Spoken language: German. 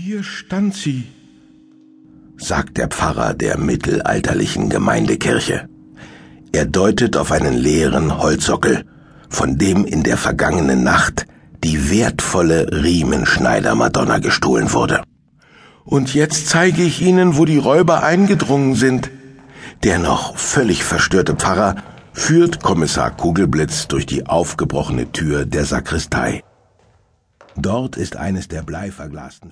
Hier stand sie, sagt der Pfarrer der mittelalterlichen Gemeindekirche. Er deutet auf einen leeren Holzsockel, von dem in der vergangenen Nacht die wertvolle Riemenschneider-Madonna gestohlen wurde. Und jetzt zeige ich Ihnen, wo die Räuber eingedrungen sind. Der noch völlig verstörte Pfarrer führt Kommissar Kugelblitz durch die aufgebrochene Tür der Sakristei. Dort ist eines der bleiverglasten